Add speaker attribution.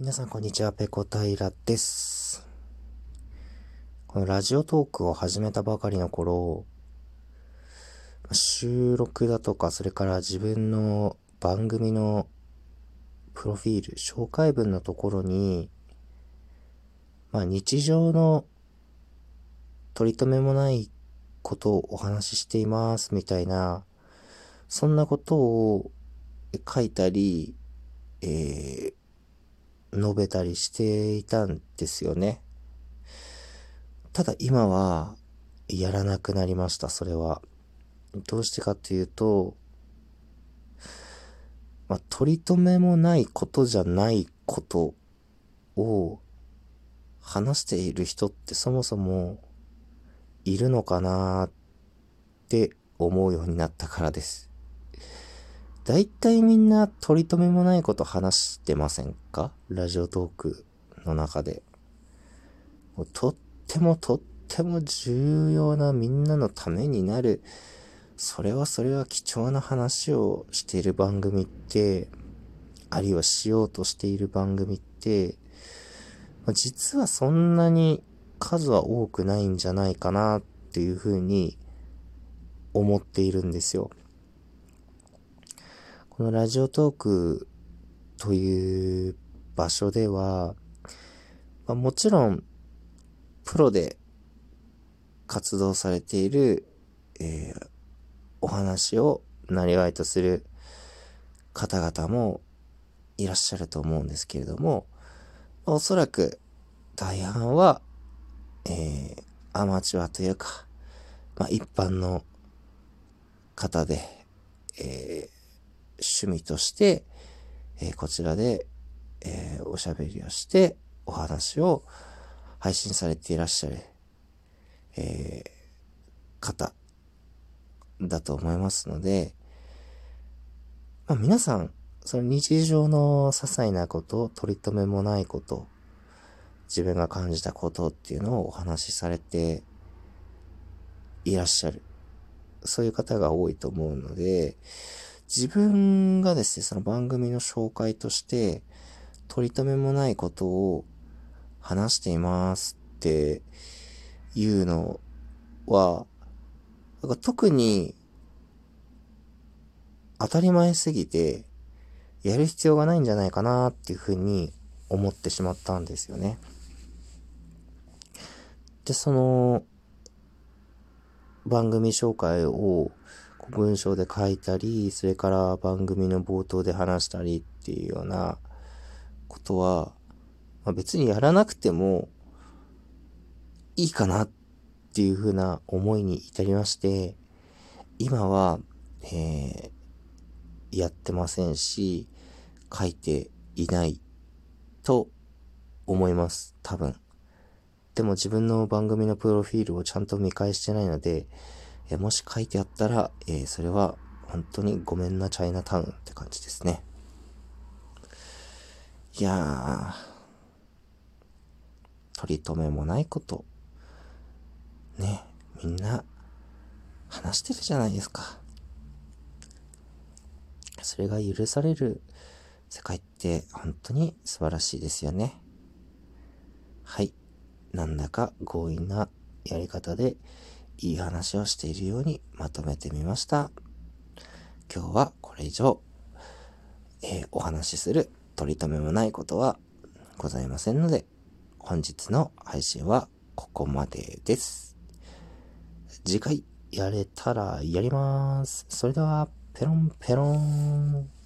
Speaker 1: 皆さんこんにちは、ペコ平です。このラジオトークを始めたばかりの頃、収録だとか、それから自分の番組のプロフィール、紹介文のところに、まあ日常の取り留めもないことをお話ししていますみたいな、そんなことを書いたり、えー、述べたりしていたんですよね。ただ今はやらなくなりました、それは。どうしてかっていうと、まあ、取り留めもないことじゃないことを話している人ってそもそもいるのかなって思うようになったからです。大体みんな取り留めもないこと話してませんか？ラジオトークの中で。とってもとっても重要なみんなのためになる、それはそれは貴重な話をしている番組って、あるいはしようとしている番組って、実はそんなに数は多くないんじゃないかなっていうふうに思っているんですよ。このラジオトークという場所では、まあ、もちろん、プロで活動されている、えー、お話をなりわいとする方々もいらっしゃると思うんですけれども、おそらく大半は、えー、アマチュアというか、まあ、一般の方で、えー、趣味として、えー、こちらで、えー、おしゃべりをして、お話を配信されていらっしゃる、えー、方だと思いますので、まあ、皆さん、その日常の些細なこと、取り留めもないこと、自分が感じたことっていうのをお話しされていらっしゃる。そういう方が多いと思うので、自分がですね、その番組の紹介として、取り留めもないことを話していますっていうのは、なんか特に当たり前すぎて、やる必要がないんじゃないかなっていうふうに思ってしまったんですよね。で、その番組紹介を文章で書いたり、それから番組の冒頭で話したりっていうようなことは、まあ、別にやらなくてもいいかなっていうふうな思いに至りまして、今は、えー、やってませんし、書いていないと思います。多分。でも自分の番組のプロフィールをちゃんと見返してないので、えもし書いてあったら、え、それは本当にごめんなチャイナタウンって感じですね。いやー、取り留めもないこと、ね、みんな話してるじゃないですか。それが許される世界って本当に素晴らしいですよね。はい。なんだか強引なやり方でいい話をしているようにまとめてみました。今日はこれ以上、えー、お話しする取り留めもないことはございませんので、本日の配信はここまでです。次回やれたらやります。それでは、ペロンペロン。